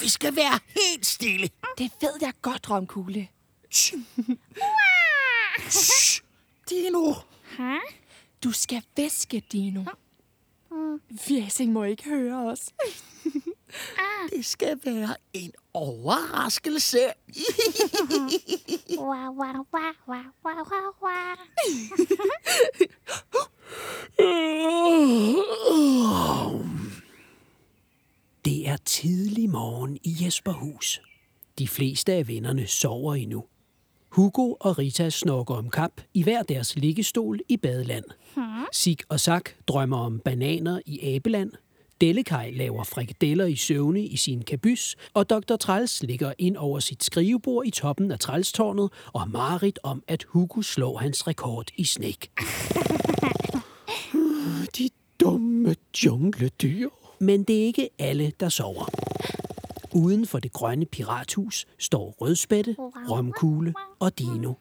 Vi skal være helt stille. Det ved jeg godt, Romkugle. Dino. Du skal væske, Dino. Fjæsing må ikke høre os. Det skal være en overraskelse. Wow, wow, wow, wow, wow, wow, wow. Det er tidlig morgen i Jesperhus. De fleste af vennerne sover endnu. Hugo og Rita snorker om kap i hver deres liggestol i badeland. Sig og Sak drømmer om bananer i Abeland. Dellekaj laver frikadeller i søvne i sin kabys, og Dr. Træls ligger ind over sit skrivebord i toppen af Trælstårnet og har mareridt om, at Hugo slår hans rekord i snek. De dumme jungledyr. Men det er ikke alle, der sover. Uden for det grønne pirathus står Rødspætte, Romkugle og Dino.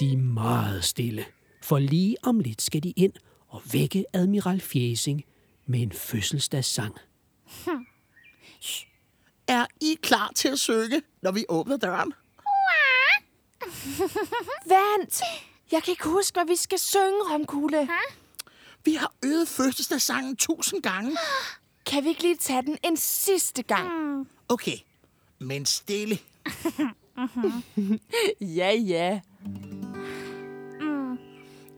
De er meget stille, for lige om lidt skal de ind og vække Admiral Fjæsing med en fødselsdagssang. Er I klar til at synge, når vi åbner døren? Vent! Jeg kan ikke huske, hvad vi skal synge, Romkugle. Vi har øvet fødselsdagssangen tusind gange. Kan vi ikke lige tage den en sidste gang? Okay, men stille. Ja, ja.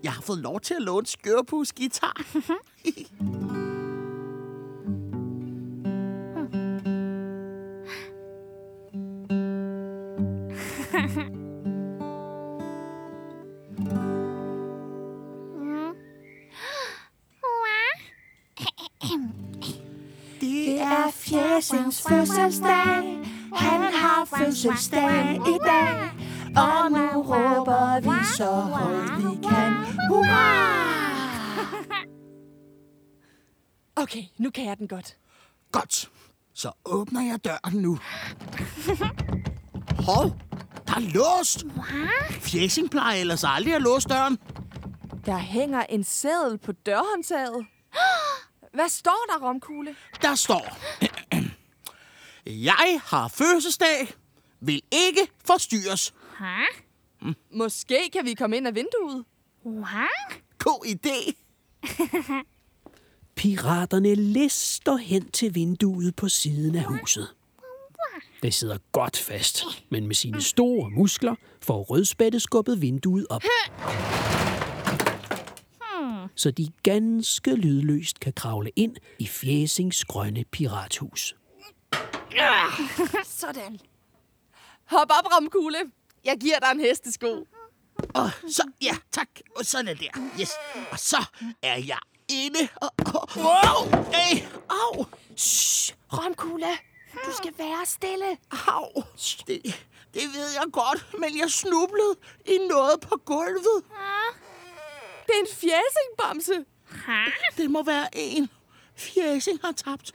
Jeg har fået lov til at låne skørpus guitar. Fjæsings fødselsdag. Han har fødselsdag i dag. Og nu råber vi så højt vi kan. Hurra! Okay, nu kan jeg den godt. Godt, så åbner jeg døren nu. Hov, der er låst. Fjæsing plejer ellers aldrig at låse døren. Der hænger en seddel på dørhåndtaget. Hvad står der, Romkugle? Der står, jeg har fødselsdag, vil ikke forstyrres. Måske kan vi komme ind ad vinduet. God idé. Piraterne lister hen til vinduet på siden af huset. Det sidder godt fast, men med sine store muskler får rødspætte skubbet vinduet op. Så de ganske lydløst kan kravle ind i Fjæsings grønne pirathus. Sådan. Hop op, Romkugle. Jeg giver dig en hestesko. Og så, ja, tak. Og sådan er der. Yes. Og så er jeg inde. Og, og, wow! Hey, au! Shh, Romkugle. Du skal være stille. Au! Det, det ved jeg godt, men jeg snublede i noget på gulvet. Det er en fjæsingbamse. Det må være en. Fjæsing har tabt.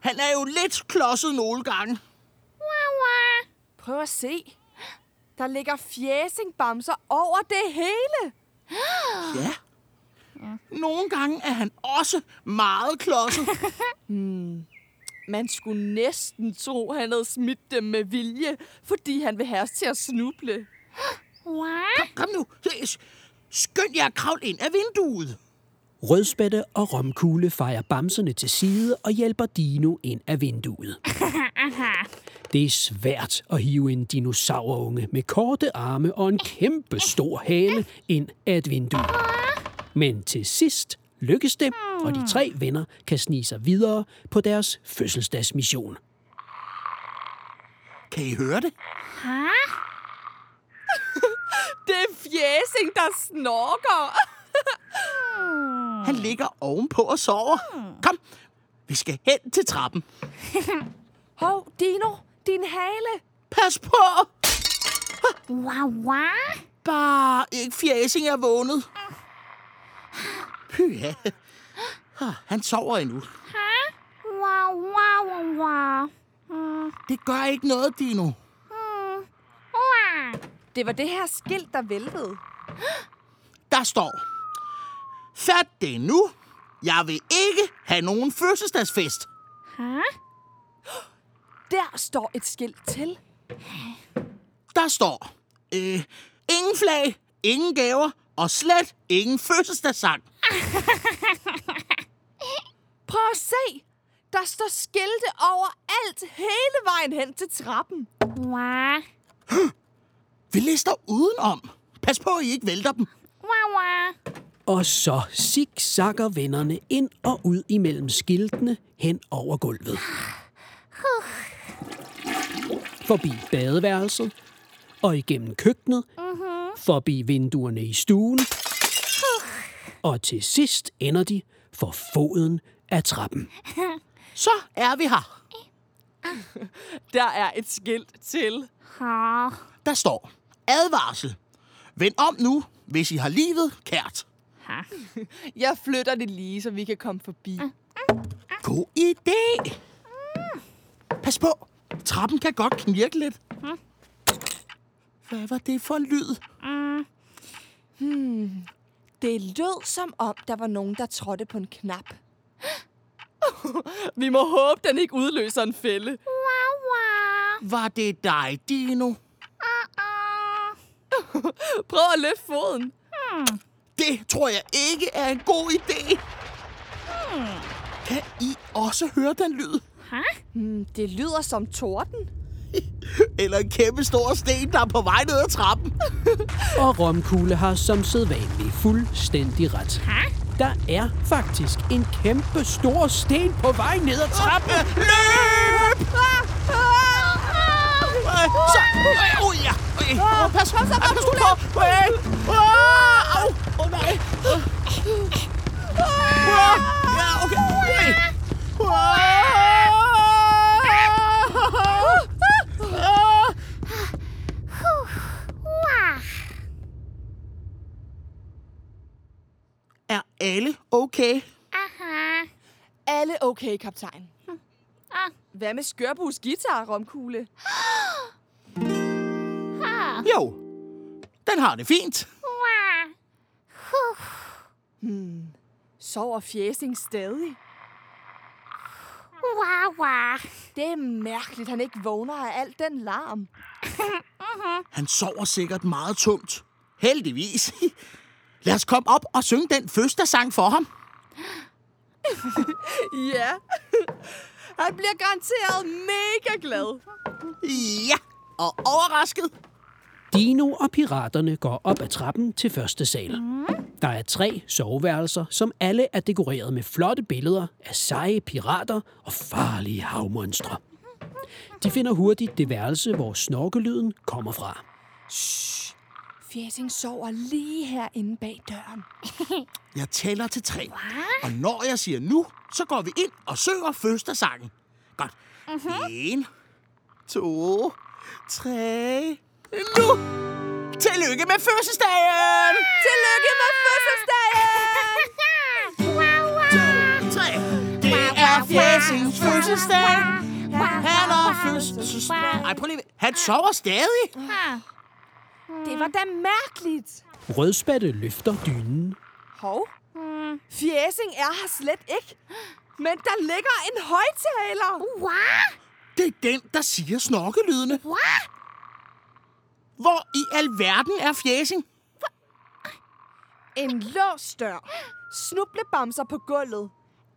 Han er jo lidt klodset nogle gange. Prøv at se. Der ligger fjæsingbamser over det hele. Ja. Nogle gange er han også meget klodset. Man skulle næsten tro, han havde smidt dem med vilje, fordi han vil have os til at snuble. Kom nu. Skynd jer at kravle ind af vinduet. Rødspætte og Romkugle fejrer bamserne til side og hjælper Dino ind af vinduet. Det er svært at hive en dinosaurunge med korte arme og en kæmpe stor hale ind af et vindue. Men til sidst lykkes det, og de tre venner kan snige sig videre på deres fødselsdagsmission. Kan I høre det? Det er fjæsing, der snorker. Han ligger ovenpå og sover. Kom, vi skal hen til trappen. Hov, Dino, din hale. Pas på! Wow, wow. Bare ikke fjæsing er vågnet. Pyha. Han sover endnu. Wow, wow, wow, wow. Det gør ikke noget, Dino. Wow. Det var det her skilt, der væltede. Der står, Fat det nu. Jeg vil ikke have nogen fødselsdagsfest. Der står et skilt til. Der står, øh, ingen flag, ingen gaver og slet ingen fødselsdagssang. Prøv at se! Der står skilte overalt hele vejen hen til trappen. Wah. Vi lister udenom. Pas på, at I ikke vælter dem. Wah, wah. Og så zigzagger vennerne ind og ud imellem skiltene hen over gulvet. Forbi badeværelset og igennem køkkenet, forbi vinduerne i stuen, og til sidst ender de for foden af trappen. Så er vi her. Der er et skilt til. Ha. Der står, advarsel. Vend om nu, hvis I har livet kært. Jeg flytter det lige, så vi kan komme forbi. God idé. Pas på, trappen kan godt knirke lidt. Hvad var det for lyd? Det lød som om, der var nogen, der trådte på en knap. vi må håbe, den ikke udløser en fælde. Wah, wah. Var det dig, Dino? Uh-uh. Prøv at løfte foden. Det tror jeg ikke er en god idé. Kan I også høre den lyd? Hmm, det lyder som torden. Eller en kæmpe stor sten, der er på vej ned ad trappen? Og Romkugle har som sædvanligt fuldstændig ret. Der er faktisk en kæmpe stor sten på vej ned ad trappen. Løb! Øh, Så, øh, oh ja. Øh, oh, pas, pas, pas, pas på. Øh, ah, Au. Åh nej. Ah, Ja, okay. okay. Ah. Wah. Er alle okay? Aha. Alle okay, kaptajn. Ah. Hvad med Skørbus guitar, Romkugle? Ha. Jo, den har det fint. Huh. Sover Fjæsing stadig? Wah, wah. Det er mærkeligt, han ikke vågner af al den larm. Han sover sikkert meget tungt. Heldigvis. Lad os komme op og synge den fødselsdagssang for ham. Ja. Han bliver garanteret mega glad. Ja, og overrasket. Dino og piraterne går op ad trappen til første sal. Der er tre soveværelser, som alle er dekoreret med flotte billeder af seje pirater og farlige havmonstre. De finder hurtigt det værelse, hvor snorkelyden kommer fra. Fjæsing sover lige herinde bag døren. Jeg tæller til tre. Og når jeg siger nu, så går vi ind og synger fødselsdagssangen. Godt. En, to, tre, nu! Tillykke med fødselsdagen! Tillykke med fødselsdagen! Wah, wah. Tre. Det er Fjæsings fødselsdag. Han har fødselsdag. Ej, prøv lige. Han sover stadig. Det var da mærkeligt. Rødspætte løfter dynen. Hov. Fjæsing er her slet ikke. Men der ligger en højtaler. Wah. Det er den, der siger snorkelydene. Wah. Hvor i alverden er Fjæsing? En låst dør. Snublebamser på gulvet.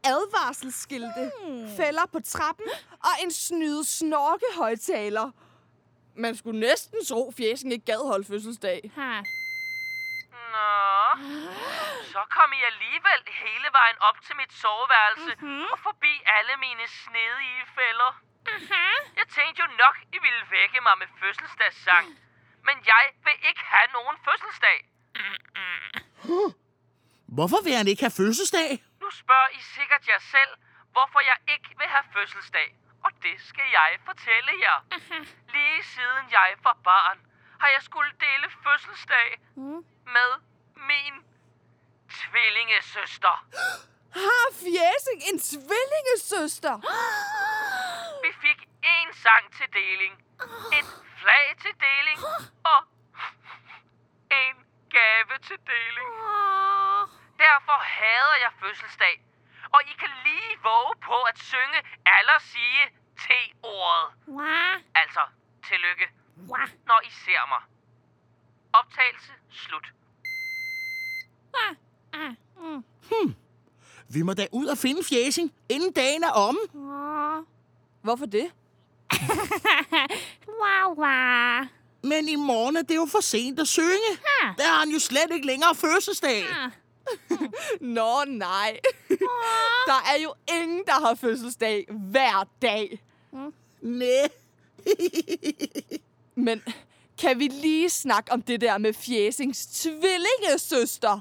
Advarselsskilte. Fælder på trappen. Og en snyde snorke højtaler. Man skulle næsten tro, Fjæsing ikke gad holde fødselsdag. Ha. Nå, så kom I alligevel hele vejen op til mit soveværelse mm-hmm. og forbi alle mine snedige fælder. Aha. Jeg tænkte jo nok, I ville vække mig med fødselsdagssang. Men jeg vil ikke have nogen fødselsdag. Hvorfor vil han ikke have fødselsdag? Nu spørger I sikkert jer selv, hvorfor jeg ikke vil have fødselsdag. Det skal jeg fortælle jer. Lige siden jeg var barn, har jeg skulle dele fødselsdag med min tvillingesøster. Har Fjæsing en tvillingesøster? Vi fik én sang til deling, et flag til deling og en gave til deling. Derfor hader jeg fødselsdag. Og I kan lige våge på at synge at sige T-ordet. Wah. Altså, tillykke, Wah. når I ser mig. Optagelse slut. Ah. Ah. Mm. Vi må da ud og finde fjæsing, inden dagen er omme. Åh. Hvorfor det? Wow, wow. Men i morgen er det jo for sent at synge. Ah. Der har han jo slet ikke længere fødselsdag. Ah. Nå, nej. der er jo ingen, der har fødselsdag hver dag. Næh. Men kan vi lige snakke om det der med Fjæsings tvillingesøster?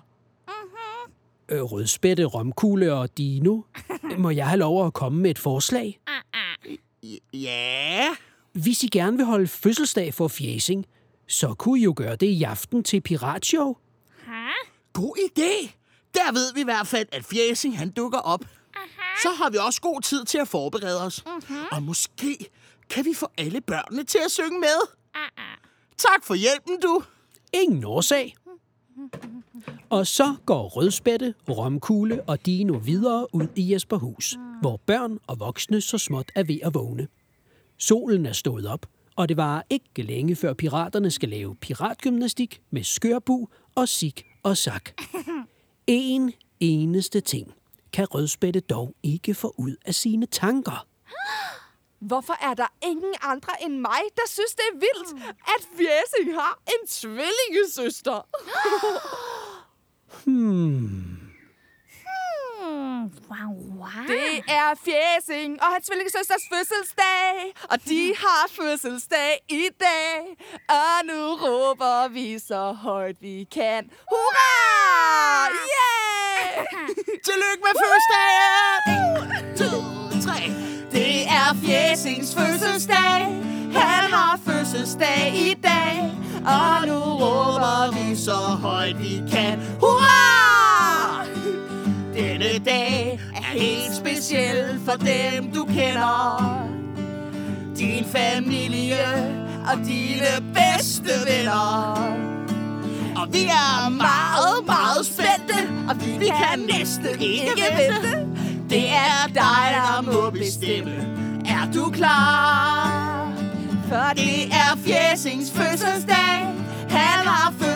Øh, Rødspætte, Romkugle og Dino. Må jeg have lov at komme med et forslag? Ja. Hvis I gerne vil holde fødselsdag for fjæsing, så kunne I jo gøre det i aften til Piratshow. Ha? God idé. Der ved vi i hvert fald, at fjæsing han dukker op. Så har vi også god tid til at forberede os. Og måske kan vi få alle børnene til at synge med. Ah, ah. Tak for hjælpen, du. Ingen årsag. Og så går Rødspætte, Romkugle og Dino videre ud i Jesperhus, hvor børn og voksne så småt er ved at vågne. Solen er stået op, og det var ikke længe før piraterne skal lave piratgymnastik med skørbu og sik og sak. En eneste ting kan Rødspætte dog ikke få ud af sine tanker. Hvorfor er der ingen andre end mig, der synes, det er vildt, at Fjæsing har en tvillingesøster? Hmm. Wow, wow. Det er Fjæsing og hans tvillingesøsters fødselsdag, og de har fødselsdag i dag. Og nu råber vi så højt vi kan. Hurra! Yeah! Tillykke med fødselsdagen. En, to, tre. Det er Fjæsings fødselsdag. Han har fødselsdag i dag. Og nu råber vi så højt vi kan. Hurra! Denne dag er helt speciel for dem du kender. Din familie og dine bedste venner. Og vi er meget, meget spændte, og vi, vi kan næsten ikke vente. Det er dig, der må bestemme. Er du klar? For det er Fjæsings fødselsdag.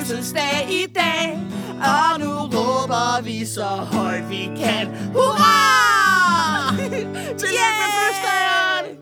Fødselsdag i dag. Og nu råber vi så højt vi kan. Hurra! Tillykke med fødselsdagen.